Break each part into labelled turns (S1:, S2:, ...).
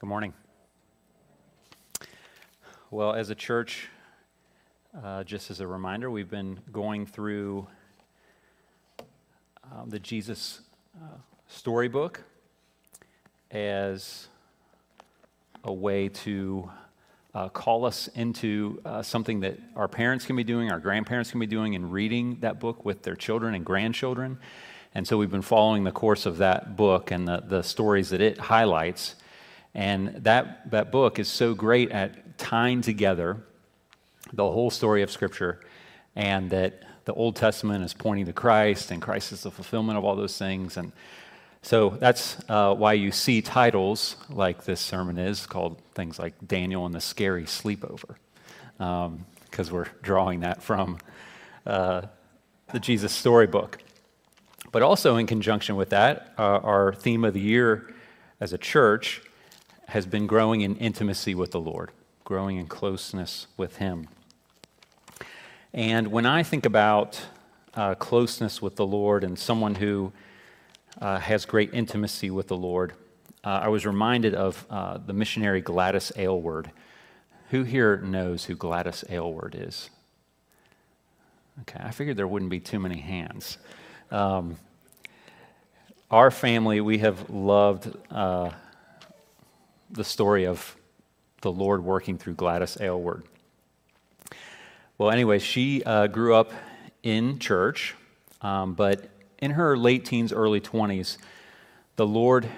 S1: Good morning. Well, as a church, uh, just as a reminder, we've been going through um, the Jesus uh, storybook as a way to uh, call us into uh, something that our parents can be doing, our grandparents can be doing, and reading that book with their children and grandchildren. And so we've been following the course of that book and the, the stories that it highlights. And that, that book is so great at tying together the whole story of Scripture and that the Old Testament is pointing to Christ and Christ is the fulfillment of all those things. And so that's uh, why you see titles like this sermon is called things like Daniel and the Scary Sleepover, because um, we're drawing that from uh, the Jesus storybook. But also, in conjunction with that, uh, our theme of the year as a church has been growing in intimacy with the Lord, growing in closeness with Him. And when I think about uh, closeness with the Lord and someone who uh, has great intimacy with the Lord, uh, I was reminded of uh, the missionary Gladys Aylward. Who here knows who Gladys Aylward is? Okay, I figured there wouldn't be too many hands. Um, our family, we have loved uh, the story of the Lord working through Gladys Aylward. Well, anyway, she uh, grew up in church, um, but in her late teens, early 20s, the Lord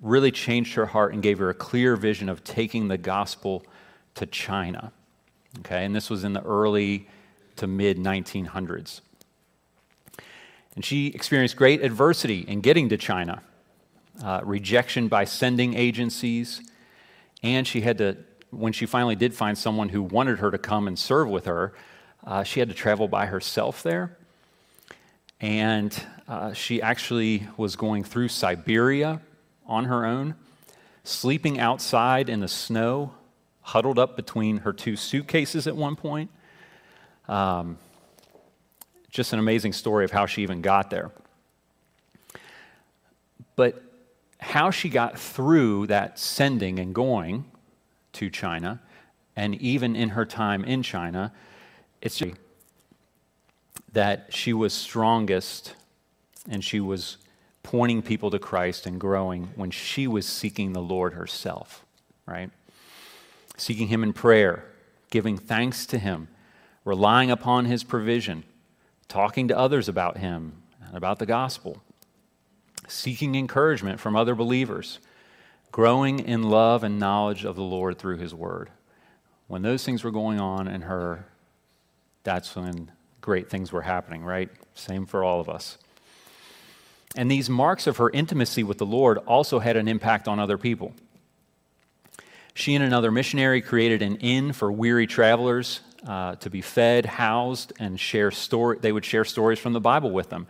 S1: really changed her heart and gave her a clear vision of taking the gospel to China. Okay, and this was in the early to mid 1900s. And she experienced great adversity in getting to China uh, rejection by sending agencies, and she had to, when she finally did find someone who wanted her to come and serve with her, uh, she had to travel by herself there. And uh, she actually was going through Siberia on her own, sleeping outside in the snow, huddled up between her two suitcases at one point. Um, just an amazing story of how she even got there. But how she got through that sending and going to China, and even in her time in China, it's that she was strongest and she was pointing people to Christ and growing when she was seeking the Lord herself, right? Seeking Him in prayer, giving thanks to Him, relying upon His provision, talking to others about Him and about the gospel seeking encouragement from other believers, growing in love and knowledge of the Lord through His Word. When those things were going on in her, that's when great things were happening, right? Same for all of us. And these marks of her intimacy with the Lord also had an impact on other people. She and another missionary created an inn for weary travelers uh, to be fed, housed, and share story. They would share stories from the Bible with them.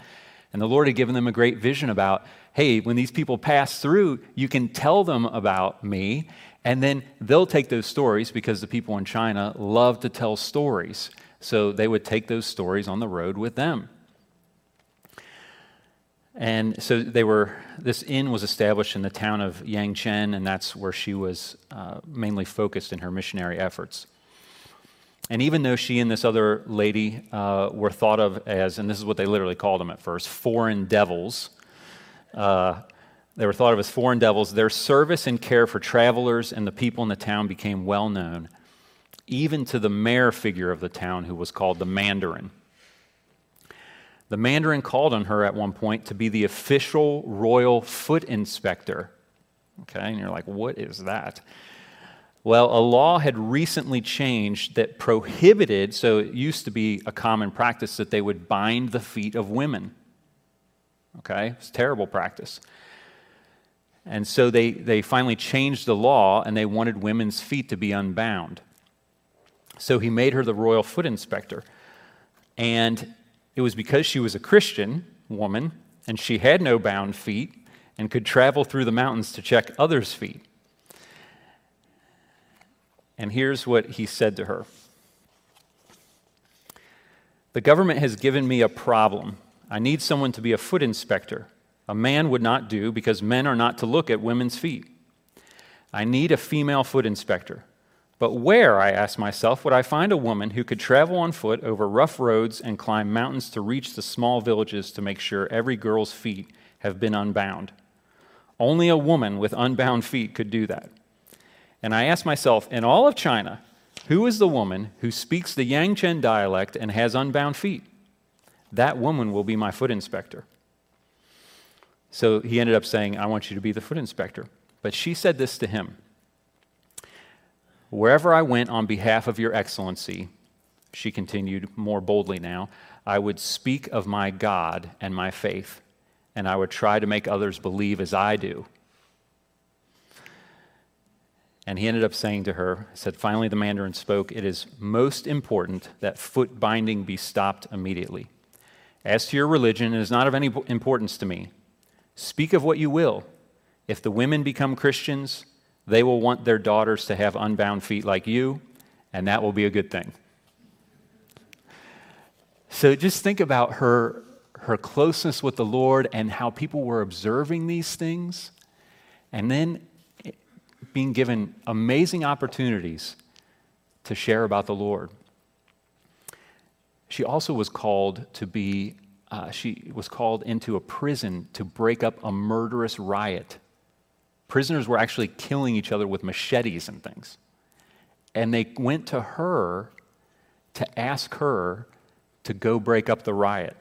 S1: And the Lord had given them a great vision about hey, when these people pass through, you can tell them about me, and then they'll take those stories because the people in China love to tell stories. So they would take those stories on the road with them. And so they were, this inn was established in the town of Yangcheng, and that's where she was uh, mainly focused in her missionary efforts. And even though she and this other lady uh, were thought of as, and this is what they literally called them at first, foreign devils, uh, they were thought of as foreign devils, their service and care for travelers and the people in the town became well known, even to the mayor figure of the town who was called the Mandarin. The Mandarin called on her at one point to be the official royal foot inspector. Okay, and you're like, what is that? Well, a law had recently changed that prohibited, so it used to be a common practice that they would bind the feet of women. Okay? It's terrible practice. And so they, they finally changed the law and they wanted women's feet to be unbound. So he made her the royal foot inspector. And it was because she was a Christian woman and she had no bound feet and could travel through the mountains to check others' feet. And here's what he said to her The government has given me a problem. I need someone to be a foot inspector. A man would not do because men are not to look at women's feet. I need a female foot inspector. But where, I asked myself, would I find a woman who could travel on foot over rough roads and climb mountains to reach the small villages to make sure every girl's feet have been unbound? Only a woman with unbound feet could do that. And I asked myself, in all of China, who is the woman who speaks the Yangcheng dialect and has unbound feet? That woman will be my foot inspector. So he ended up saying, I want you to be the foot inspector. But she said this to him Wherever I went on behalf of your excellency, she continued more boldly now, I would speak of my God and my faith, and I would try to make others believe as I do. And he ended up saying to her, said, finally, the Mandarin spoke, It is most important that foot binding be stopped immediately. As to your religion, it is not of any importance to me. Speak of what you will. If the women become Christians, they will want their daughters to have unbound feet like you, and that will be a good thing. So just think about her, her closeness with the Lord and how people were observing these things, and then being given amazing opportunities to share about the Lord. She also was called to be, uh, she was called into a prison to break up a murderous riot Prisoners were actually killing each other with machetes and things. And they went to her to ask her to go break up the riot.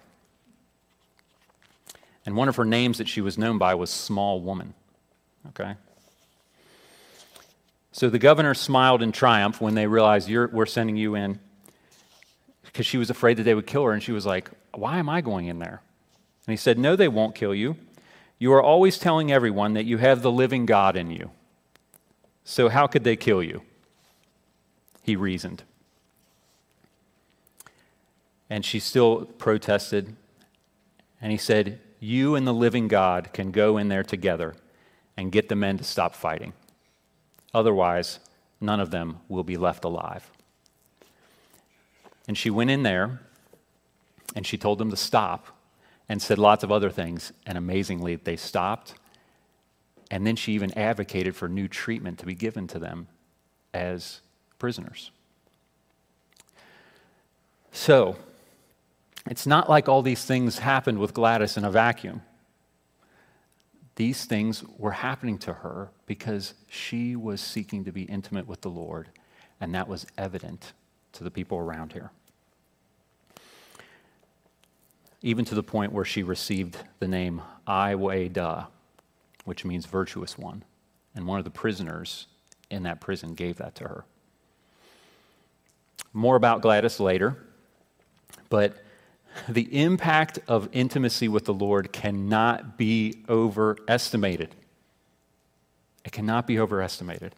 S1: And one of her names that she was known by was Small Woman. Okay? So the governor smiled in triumph when they realized we're sending you in because she was afraid that they would kill her. And she was like, Why am I going in there? And he said, No, they won't kill you. You are always telling everyone that you have the living God in you. So, how could they kill you? He reasoned. And she still protested. And he said, You and the living God can go in there together and get the men to stop fighting. Otherwise, none of them will be left alive. And she went in there and she told them to stop and said lots of other things. And amazingly, they stopped. And then she even advocated for new treatment to be given to them as prisoners. So, it's not like all these things happened with Gladys in a vacuum. These things were happening to her because she was seeking to be intimate with the Lord, and that was evident to the people around here even to the point where she received the name Ai Wei Da, which means virtuous one. And one of the prisoners in that prison gave that to her. More about Gladys later, but the impact of intimacy with the Lord cannot be overestimated. It cannot be overestimated.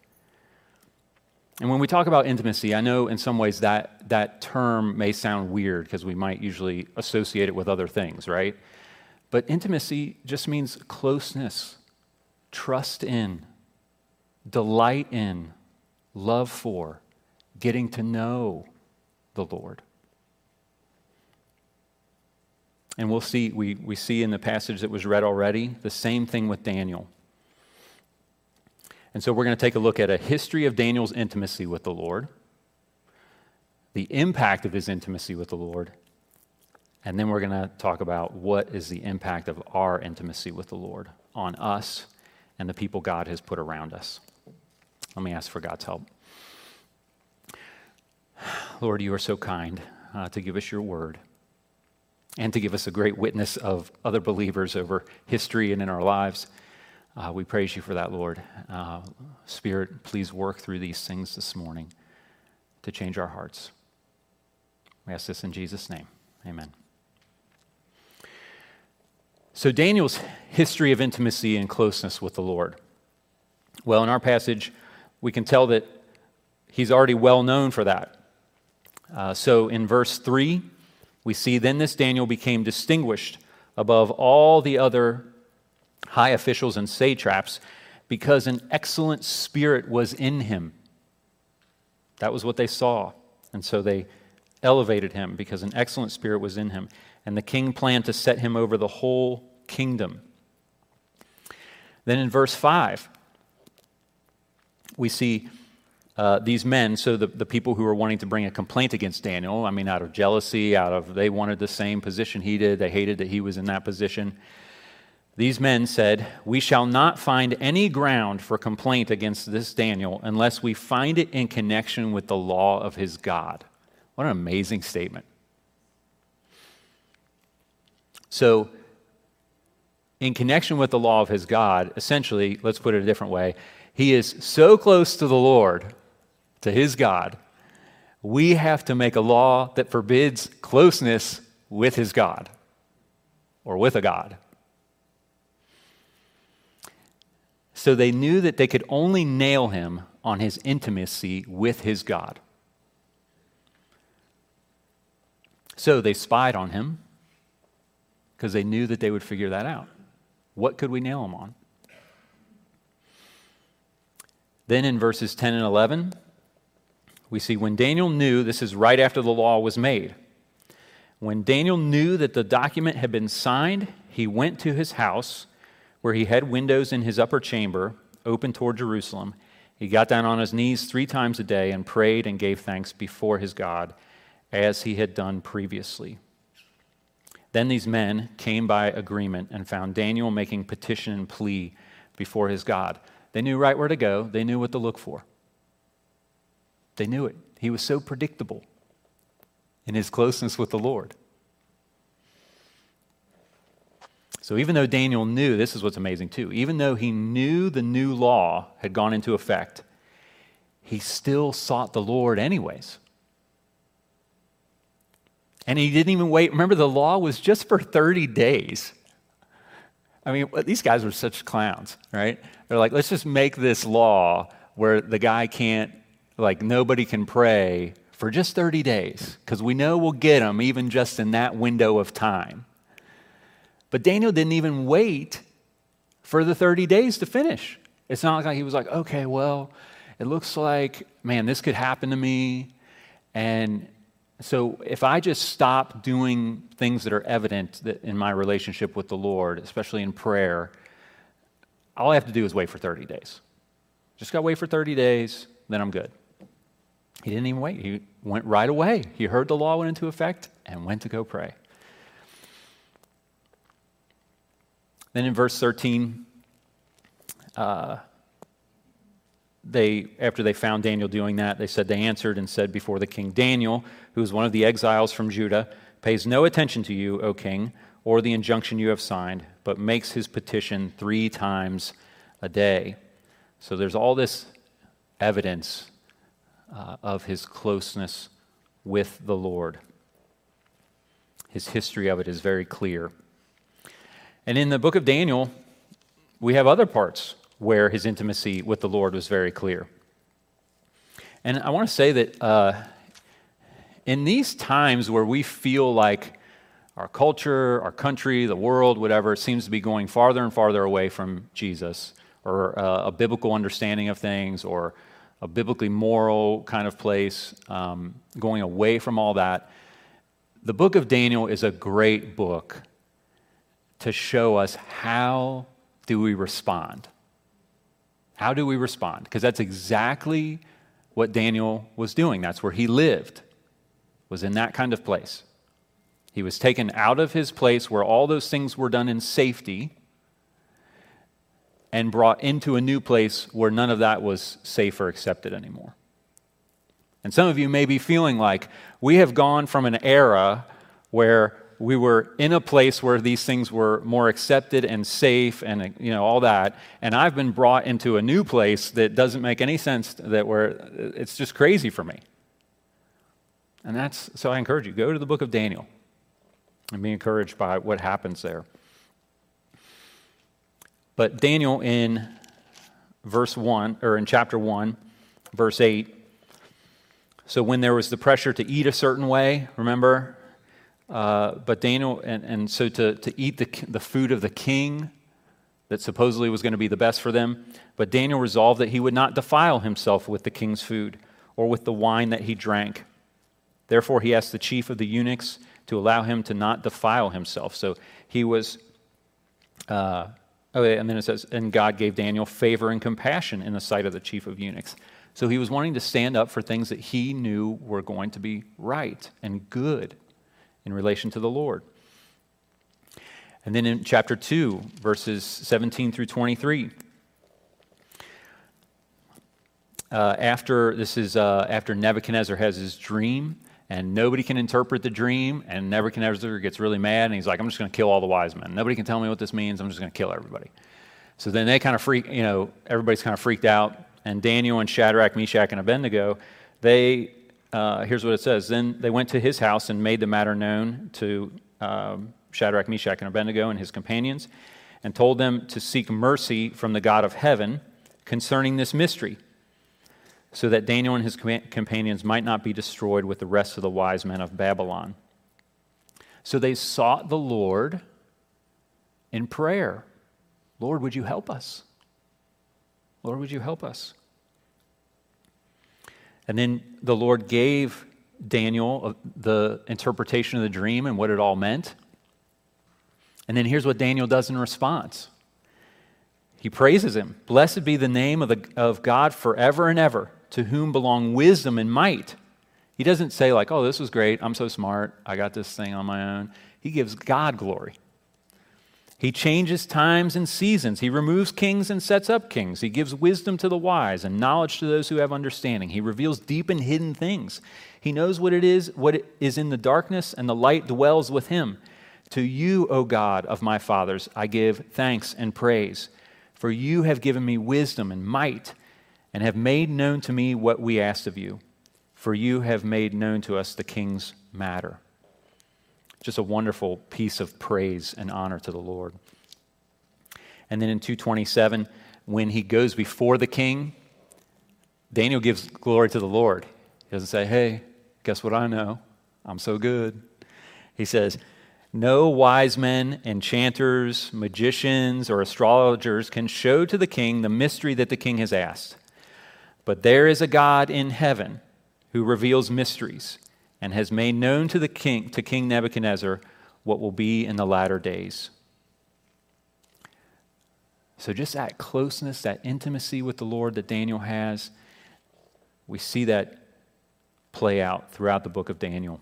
S1: And when we talk about intimacy, I know in some ways that, that term may sound weird because we might usually associate it with other things, right? But intimacy just means closeness, trust in, delight in, love for, getting to know the Lord. And we'll see, we, we see in the passage that was read already, the same thing with Daniel. And so we're going to take a look at a history of Daniel's intimacy with the Lord, the impact of his intimacy with the Lord, and then we're going to talk about what is the impact of our intimacy with the Lord on us and the people God has put around us. Let me ask for God's help. Lord, you are so kind uh, to give us your word and to give us a great witness of other believers over history and in our lives. Uh, we praise you for that, Lord. Uh, Spirit, please work through these things this morning to change our hearts. We ask this in Jesus' name. Amen. So, Daniel's history of intimacy and closeness with the Lord. Well, in our passage, we can tell that he's already well known for that. Uh, so, in verse 3, we see then this Daniel became distinguished above all the other high officials and satraps because an excellent spirit was in him. That was what they saw. And so they elevated him because an excellent spirit was in him. And the king planned to set him over the whole kingdom. Then in verse 5, we see uh, these men, so the, the people who were wanting to bring a complaint against Daniel, I mean, out of jealousy, out of they wanted the same position he did, they hated that he was in that position. These men said, We shall not find any ground for complaint against this Daniel unless we find it in connection with the law of his God. What an amazing statement. So, in connection with the law of his God, essentially, let's put it a different way, he is so close to the Lord, to his God, we have to make a law that forbids closeness with his God or with a God. So they knew that they could only nail him on his intimacy with his God. So they spied on him because they knew that they would figure that out. What could we nail him on? Then in verses 10 and 11, we see when Daniel knew, this is right after the law was made. When Daniel knew that the document had been signed, he went to his house where he had windows in his upper chamber open toward Jerusalem. He got down on his knees three times a day and prayed and gave thanks before his God as he had done previously. Then these men came by agreement and found Daniel making petition and plea before his God. They knew right where to go, they knew what to look for. They knew it. He was so predictable in his closeness with the Lord. So even though Daniel knew, this is what's amazing too, even though he knew the new law had gone into effect, he still sought the Lord anyways. And he didn't even wait. Remember, the law was just for 30 days. I mean, these guys were such clowns, right? They're like, let's just make this law where the guy can't, like, nobody can pray for just 30 days because we know we'll get him even just in that window of time. But Daniel didn't even wait for the 30 days to finish. It's not like he was like, okay, well, it looks like, man, this could happen to me. And so if I just stop doing things that are evident in my relationship with the Lord, especially in prayer, all I have to do is wait for 30 days. Just got to wait for 30 days, then I'm good. He didn't even wait. He went right away. He heard the law went into effect and went to go pray. Then in verse 13, uh, they, after they found Daniel doing that, they said, They answered and said before the king, Daniel, who is one of the exiles from Judah, pays no attention to you, O king, or the injunction you have signed, but makes his petition three times a day. So there's all this evidence uh, of his closeness with the Lord. His history of it is very clear. And in the book of Daniel, we have other parts where his intimacy with the Lord was very clear. And I want to say that uh, in these times where we feel like our culture, our country, the world, whatever, seems to be going farther and farther away from Jesus or uh, a biblical understanding of things or a biblically moral kind of place, um, going away from all that, the book of Daniel is a great book to show us how do we respond. How do we respond? Because that's exactly what Daniel was doing. That's where he lived, was in that kind of place. He was taken out of his place where all those things were done in safety and brought into a new place where none of that was safe or accepted anymore. And some of you may be feeling like we have gone from an era where we were in a place where these things were more accepted and safe and you know all that. And i've been brought into a new place that doesn't make any sense that where uh, it's just crazy for me. And that's so i encourage you go to the book of daniel and be encouraged by what happens there. But daniel in verse 1 or in chapter 1 verse 8 so when there was the pressure to eat a certain way remember uh, but Daniel, and, and so to, to eat the, the food of the king that supposedly was going to be the best for them, but Daniel resolved that he would not defile himself with the king's food or with the wine that he drank. Therefore, he asked the chief of the eunuchs to allow him to not defile himself. So he was, uh, Oh, and then it says, and God gave Daniel favor and compassion in the sight of the chief of eunuchs. So he was wanting to stand up for things that he knew were going to be right and good in relation to the Lord. And then in chapter 2, verses 17 through 23, uh, after this is uh, after Nebuchadnezzar has his dream, and nobody can interpret the dream, and Nebuchadnezzar gets really mad, and he's like, "I'm just going to kill all the wise men. Nobody can tell me what this means. I'm just going to kill everybody." So then they kind of freak, you know, everybody's kind of freaked out, and Daniel and Shadrach, Meshach, and Abednego, they uh, here's what it says. Then they went to his house and made the matter known to um, Shadrach, Meshach, and Abednego and his companions, and told them to seek mercy from the God of heaven concerning this mystery so that Daniel and his companions might not be destroyed with the rest of the wise men of Babylon. So they sought the Lord in prayer Lord, would you help us? Lord, would you help us? And then the Lord gave Daniel uh, the interpretation of the dream and what it all meant. And then here's what Daniel does in response he praises him. Blessed be the name of, the, of God forever and ever to whom belong wisdom and might. He doesn't say, like, oh, this was great. I'm so smart. I got this thing on my own. He gives God glory. He changes times and seasons. He removes kings and sets up kings. He gives wisdom to the wise and knowledge to those who have understanding. He reveals deep and hidden things. He knows what it is, what is in the darkness, and the light dwells with him. To you, O God of my fathers, I give thanks and praise, for you have given me wisdom and might and have made known to me what we asked of you, for you have made known to us the king's matter. Just a wonderful piece of praise and honor to the Lord. And then in 227, when he goes before the king, Daniel gives glory to the Lord. He doesn't say, Hey, guess what I know? I'm so good. He says, No wise men, enchanters, magicians, or astrologers can show to the king the mystery that the king has asked. But there is a God in heaven who reveals mysteries and has made known to the king to King Nebuchadnezzar what will be in the latter days. So just that closeness, that intimacy with the Lord that Daniel has, we see that play out throughout the book of Daniel.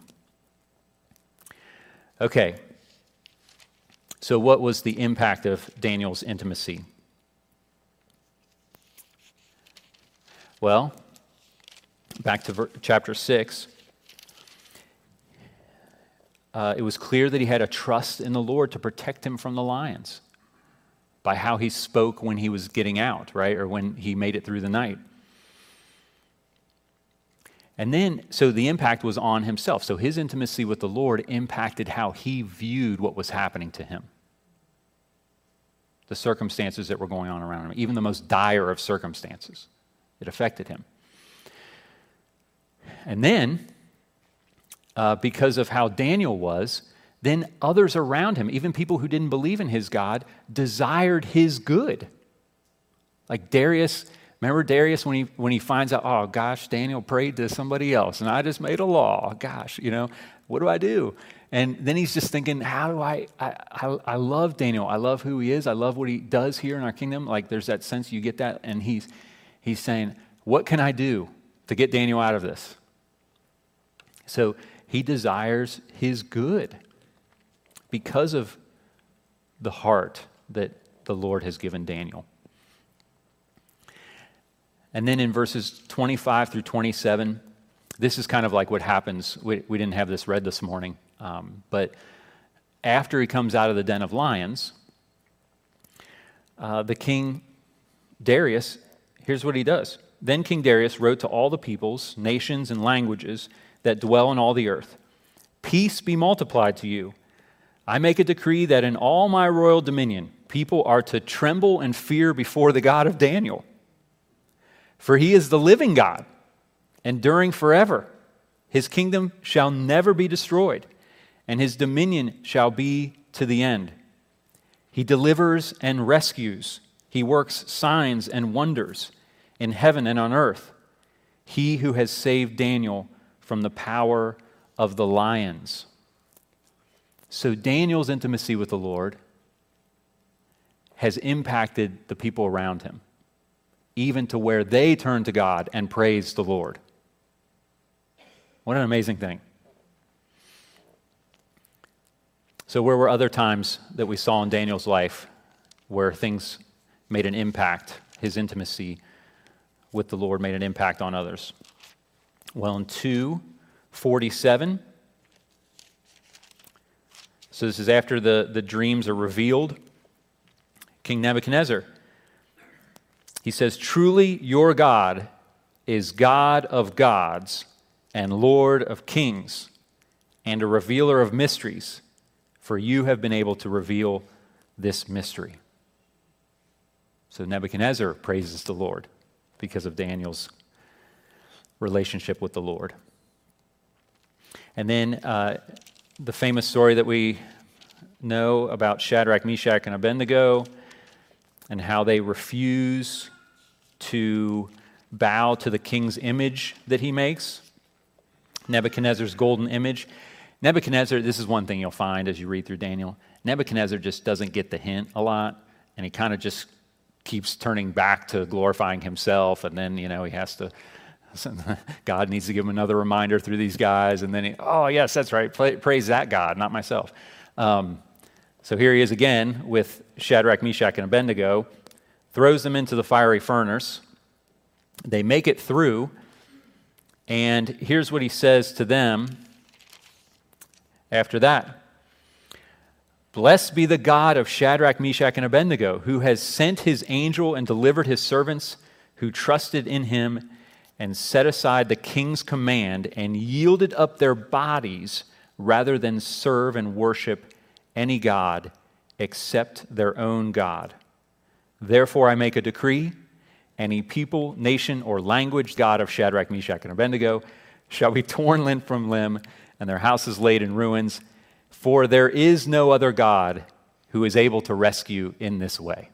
S1: Okay. So what was the impact of Daniel's intimacy? Well, back to ver- chapter 6. Uh, it was clear that he had a trust in the Lord to protect him from the lions by how he spoke when he was getting out, right? Or when he made it through the night. And then, so the impact was on himself. So his intimacy with the Lord impacted how he viewed what was happening to him. The circumstances that were going on around him, even the most dire of circumstances. It affected him. And then, uh, because of how Daniel was, then others around him, even people who didn't believe in his God, desired his good. Like Darius, remember Darius when he, when he finds out, oh gosh, Daniel prayed to somebody else and I just made a law. Gosh, you know, what do I do? And then he's just thinking, how do I, I, I, I love Daniel. I love who he is. I love what he does here in our kingdom. Like there's that sense you get that. And he's, he's saying, What can I do to get Daniel out of this? So he desires his good because of the heart that the Lord has given Daniel. And then in verses 25 through 27, this is kind of like what happens. We, we didn't have this read this morning, um, but after he comes out of the den of lions, uh, the king Darius Here's what he does. Then King Darius wrote to all the peoples, nations, and languages that dwell in all the earth Peace be multiplied to you. I make a decree that in all my royal dominion, people are to tremble and fear before the God of Daniel. For he is the living God, enduring forever. His kingdom shall never be destroyed, and his dominion shall be to the end. He delivers and rescues he works signs and wonders in heaven and on earth. He who has saved Daniel from the power of the lions. So, Daniel's intimacy with the Lord has impacted the people around him, even to where they turn to God and praise the Lord. What an amazing thing. So, where were other times that we saw in Daniel's life where things made an impact, his intimacy with the Lord made an impact on others? Well, in 247, so this is after the, the dreams are revealed. King Nebuchadnezzar, he says, Truly your God is God of gods and Lord of kings and a revealer of mysteries for you have been able to reveal this mystery. So Nebuchadnezzar praises the Lord because of Daniel's relationship with the Lord. And then uh, the famous story that we know about Shadrach, Meshach, and Abednego and how they refuse to bow to the king's image that he makes, Nebuchadnezzar's golden image. Nebuchadnezzar, this is one thing you'll find as you read through Daniel. Nebuchadnezzar just doesn't get the hint a lot, and he kind of just keeps turning back to glorifying himself, and then, you know, he has to. God needs to give him another reminder through these guys, and then he, oh, yes, that's right, praise that God, not myself. Um, so here he is again with Shadrach, Meshach, and Abednego, throws them into the fiery furnace. They make it through, and here's what he says to them after that. Blessed be the God of Shadrach, Meshach, and Abednego, who has sent his angel and delivered his servants who trusted in him and set aside the king's command and yielded up their bodies rather than serve and worship any God except their own God. Therefore, I make a decree any people, nation, or language, God of Shadrach, Meshach, and Abednego, shall be torn limb from limb and their houses laid in ruins. For there is no other God who is able to rescue in this way.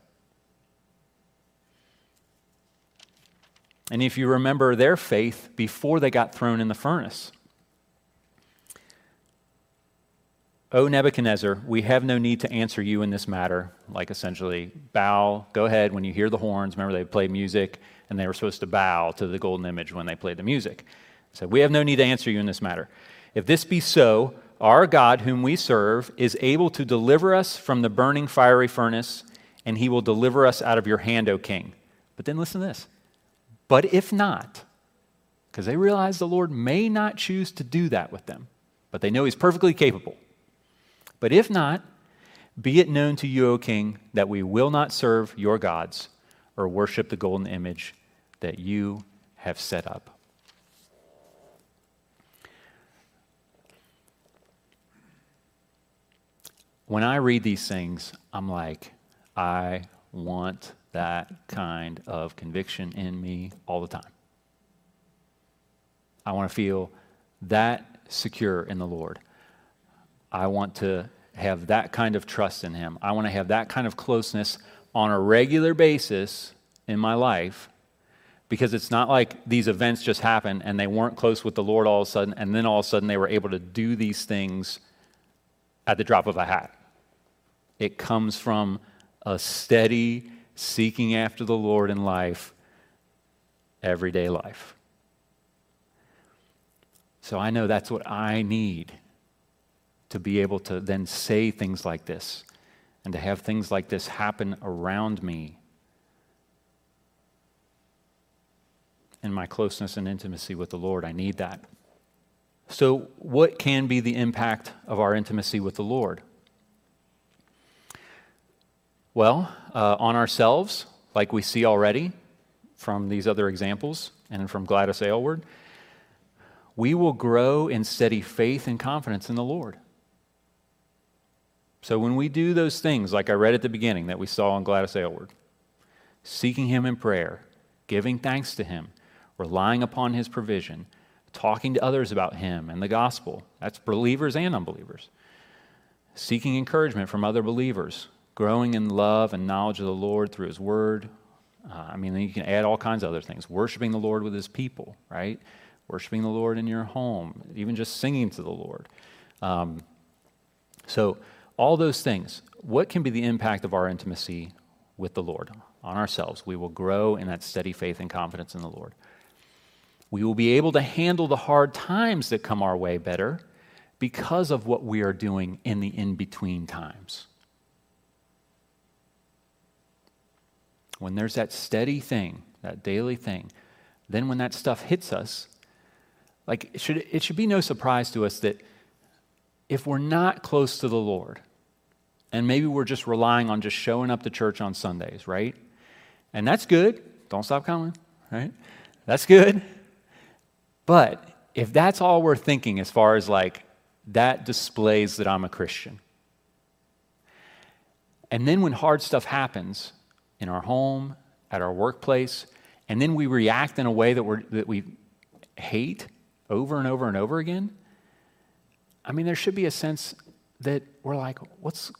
S1: And if you remember their faith before they got thrown in the furnace, O Nebuchadnezzar, we have no need to answer you in this matter. Like essentially, bow, go ahead when you hear the horns. Remember, they played music and they were supposed to bow to the golden image when they played the music. So we have no need to answer you in this matter. If this be so, our God, whom we serve, is able to deliver us from the burning fiery furnace, and he will deliver us out of your hand, O king. But then listen to this. But if not, because they realize the Lord may not choose to do that with them, but they know he's perfectly capable. But if not, be it known to you, O king, that we will not serve your gods or worship the golden image that you have set up. when I read these things, I'm like, I want that kind of conviction in me all the time. I want to feel that secure in the Lord. I want to have that kind of trust in Him. I want to have that kind of closeness on a regular basis in my life because it's not like these events just happened and they weren't close with the Lord all of a sudden, and then all of a sudden they were able to do these things at the drop of a hat. It comes from a steady seeking after the Lord in life, everyday life. So I know that's what I need to be able to then say things like this and to have things like this happen around me in my closeness and intimacy with the Lord. I need that. So, what can be the impact of our intimacy with the Lord? Well, uh, on ourselves, like we see already from these other examples and from Gladys Aylward, we will grow in steady faith and confidence in the Lord. So when we do those things, like I read at the beginning that we saw in Gladys Aylward, seeking Him in prayer, giving thanks to Him, relying upon His provision, talking to others about Him and the gospel, that's believers and unbelievers, seeking encouragement from other believers, growing in love and knowledge of the Lord through His Word. Uh, I mean, you can add all kinds of other things. Worshiping the Lord with His people, right? Worshiping the Lord in your home, even just singing to the Lord. Um, so, all those things, what can be the impact of our intimacy with the Lord, on ourselves, we will grow in that steady faith and confidence in the Lord. We will be able to handle the hard times that come our way better because of what we are doing in the in between times. When there's that steady thing, that daily thing, then when that stuff hits us, like it should, it should be no surprise to us that if we're not close to the Lord, and maybe we're just relying on just showing up to church on Sundays, right? And that's good. Don't stop coming, right? That's good. But if that's all we're thinking as far as like that displays that I'm a Christian. And then when hard stuff happens in our home, at our workplace, and then we react in a way that, we that we hate over and over and over again, I mean, there should be a sense that we're like, what's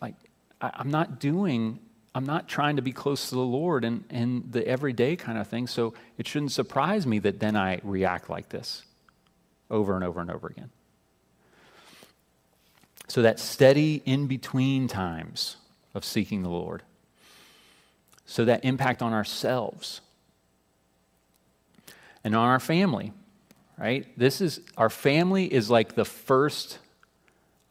S1: like, I, am not doing, I'm not trying to be close to the Lord and, and the everyday kind of thing. So it shouldn't surprise me that then I react like this over and over and over again. So that steady in between times of seeking the Lord. So that impact on ourselves and on our family, right? This is our family is like the first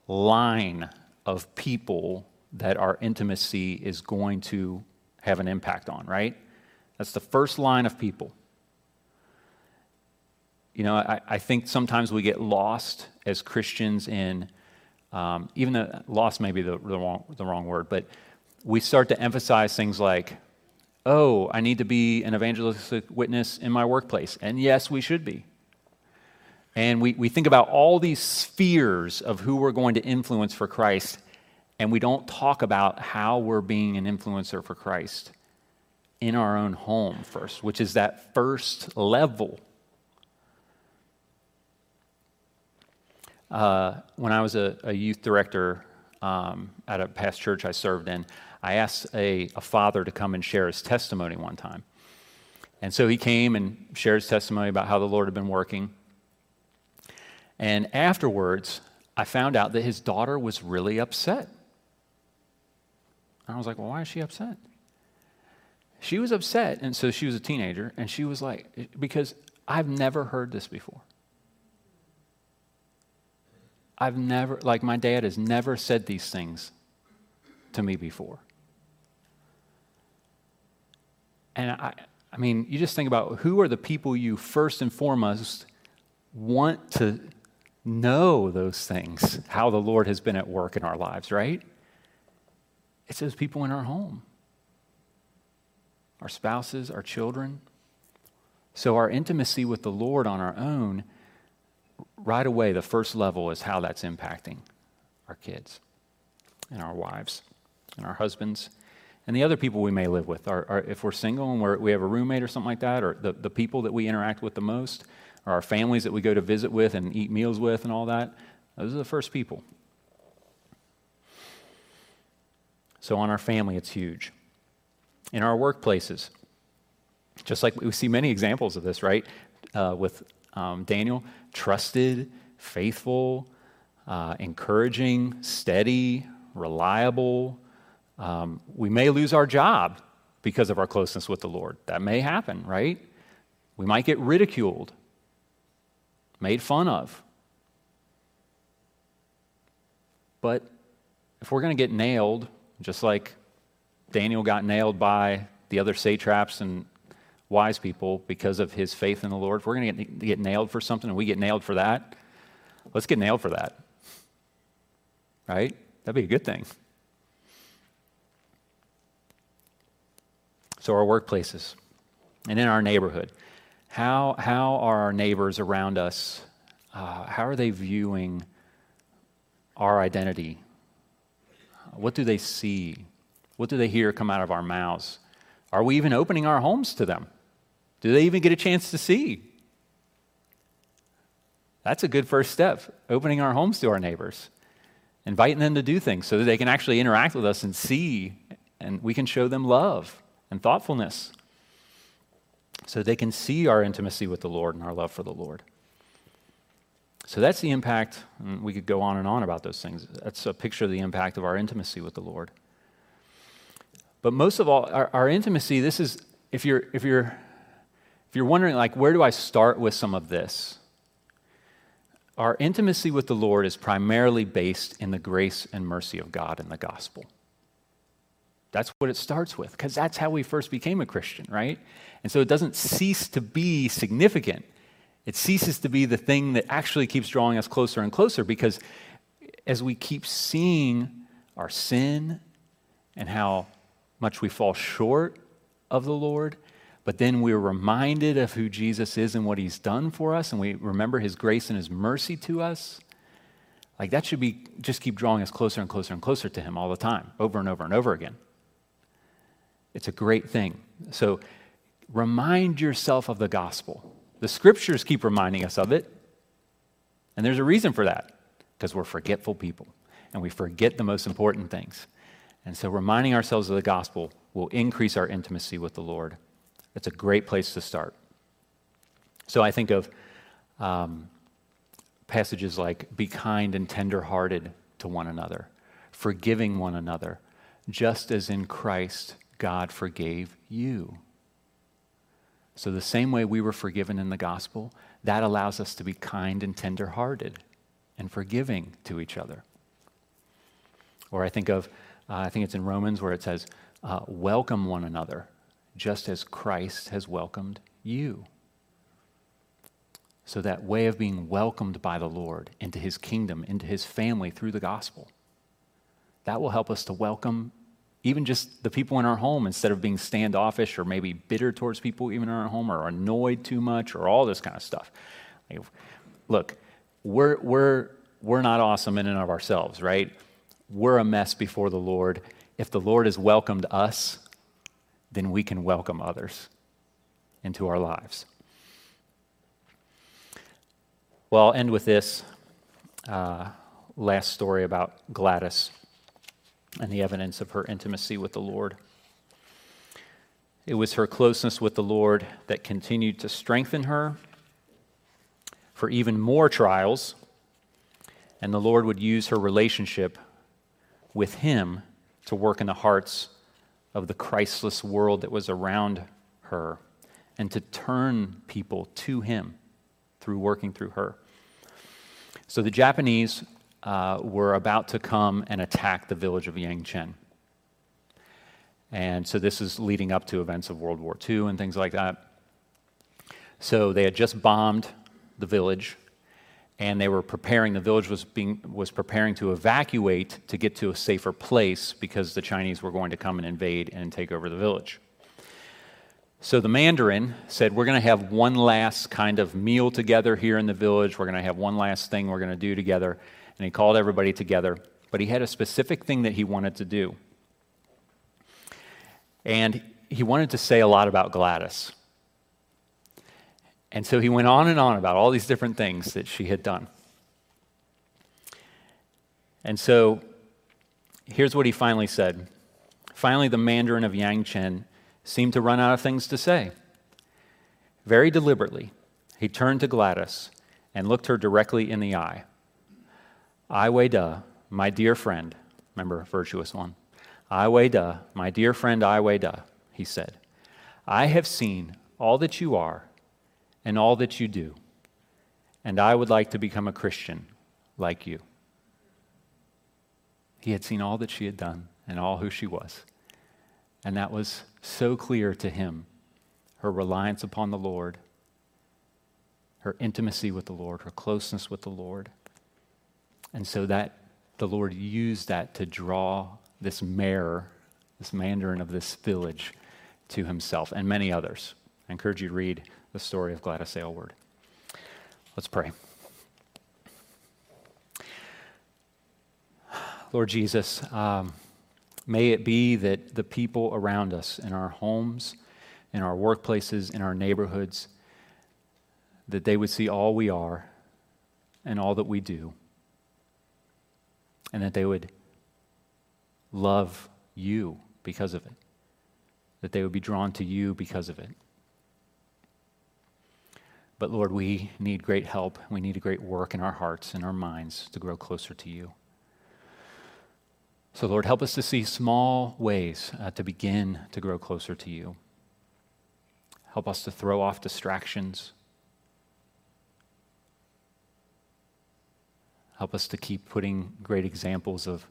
S1: line of people that our intimacy is going to have an impact on, right? That's the first line of people. You know, I, I think sometimes we get lost as Christians in um, even though loss may be the, the, wrong, the wrong word, but we start to emphasize things like, oh, I need to be an evangelistic witness in my workplace. And yes, we should be. And we, we think about all these spheres of who we're going to influence for Christ, and we don't talk about how we're being an influencer for Christ in our own home first, which is that first level Uh, when I was a, a youth director um, at a past church I served in, I asked a, a father to come and share his testimony one time. And so he came and shared his testimony about how the Lord had been working. And afterwards, I found out that his daughter was really upset. And I was like, well, why is she upset? She was upset, and so she was a teenager, and she was like, because I've never heard this before. I've never, like my dad has never said these things to me before. And I, I mean, you just think about who are the people you first and foremost want to know those things, how the Lord has been at work in our lives, right? It's those people in our home, our spouses, our children. So our intimacy with the Lord on our own right away, the first level is how that's impacting our kids and our wives and our husbands and the other people we may live with. Our, our, if we're single and we're, we have a roommate or something like that, or the, the people that we interact with the most, or our families that we go to visit with and eat meals with and all that, those are the first people. So, on our family, it's huge. In our workplaces, just like we see many examples of this, right? Uh, with um, Daniel, trusted, faithful, uh, encouraging, steady, reliable. Um, we may lose our job because of our closeness with the Lord. That may happen, right? We might get ridiculed, made fun of. But if we're going to get nailed, just like Daniel got nailed by the other satraps and wise people because of his faith in the Lord, if we're going to get nailed for something and we get nailed for that, let's get nailed for that. Right? That'd be a good thing. Our workplaces and in our neighborhood, how, how are our neighbors around us, uh, how are they viewing our identity? What do they see? What do they hear come out of our mouths? Are we even opening our homes to them? Do they even get a chance to see? That's a good first step, opening our homes to our neighbors, inviting them to do things so that they can actually interact with us and see, and we can show them love and thoughtfulness so they can see our intimacy with the Lord and our love for the Lord. So that's the impact, and we could go on and on about those things. That's a picture of the impact of our intimacy with the Lord. But most of all, our, our intimacy, this is, if you're, if you're, if you're wondering, like, where do I start with some of this? Our intimacy with the Lord is primarily based in the grace and mercy of God in the gospel. That's what it starts with, because that's how we first became a Christian, right? And so it doesn't cease to be significant. It ceases to be the thing that actually keeps drawing us closer and closer because as we keep seeing our sin and how much we fall short of the Lord, but then we're reminded of who Jesus is and what he's done for us, and we remember his grace and his mercy to us. Like that should be just keep drawing us closer and closer and closer to him all the time, over and over and over again. It's a great thing. So remind yourself of the gospel. The scriptures keep reminding us of it. And there's a reason for that, because we're forgetful people and we forget the most important things. And so reminding ourselves of the gospel will increase our intimacy with the Lord. It's a great place to start. So I think of um, passages like, be kind and tenderhearted to one another, forgiving one another, just as in Christ God forgave you. So, the same way we were forgiven in the gospel, that allows us to be kind and tenderhearted and forgiving to each other. Or I think of, uh, I think it's in Romans where it says, uh, welcome one another, just as Christ has welcomed you. So, that way of being welcomed by the Lord into his kingdom, into his family through the gospel, that will help us to welcome even just the people in our home, instead of being standoffish or maybe bitter towards people even in our home or annoyed too much or all this kind of stuff. Like, look, we're, we're, we're not awesome in and of ourselves, right? We're a mess before the Lord. If the Lord has welcomed us, then we can welcome others into our lives. Well, I'll end with this uh, last story about Gladys and the evidence of her intimacy with the Lord. It was her closeness with the Lord that continued to strengthen her for even more trials, and the Lord would use her relationship with Him to work in the hearts of the Christless world that was around her and to turn people to Him through working through her. So the Japanese uh, were about to come and attack the village of Yangcheng. And so this is leading up to events of World War II and things like that. So they had just bombed the village and they were preparing the village was being was preparing to evacuate to get to a safer place because the Chinese were going to come and invade and take over the village. So the Mandarin said, We're going to have one last kind of meal together here in the village. We're going to have one last thing we're going to do together and he called everybody together. But he had a specific thing that he wanted to do. And he wanted to say a lot about Gladys. And so he went on and on about all these different things that she had done. And so here's what he finally said. Finally, the Mandarin of Yangcheng seemed to run out of things to say. Very deliberately, he turned to Gladys and looked her directly in the eye. Weide, my dear friend, remember, virtuous one. Weide, my dear friend Weide, he said, I have seen all that you are and all that you do, and I would like to become a Christian like you. He had seen all that she had done and all who she was. And that was so clear to him her reliance upon the Lord, her intimacy with the Lord, her closeness with the Lord. And so that the Lord used that to draw this mayor, this mandarin of this village, to himself and many others. I encourage you to read the story of Gladys Aylward. Let's pray. Lord Jesus, um, may it be that the people around us in our homes, in our workplaces, in our neighborhoods, that they would see all we are and all that we do and that they would love you because of it, that they would be drawn to you because of it. But Lord, we need great help. We need a great work in our hearts and our minds to grow closer to you. So, Lord, help us to see small ways uh, to begin to grow closer to you. Help us to throw off distractions. Help us to keep putting great examples of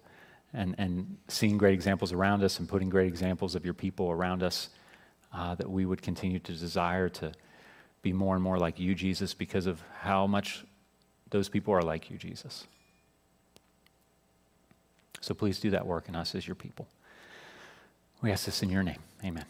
S1: and, and seeing great examples around us and putting great examples of your people around us, uh, that we would continue to desire to be more and more like you, Jesus, because of how much those people are like you, Jesus. So please do that work in us as your people. We ask this in your name. Amen.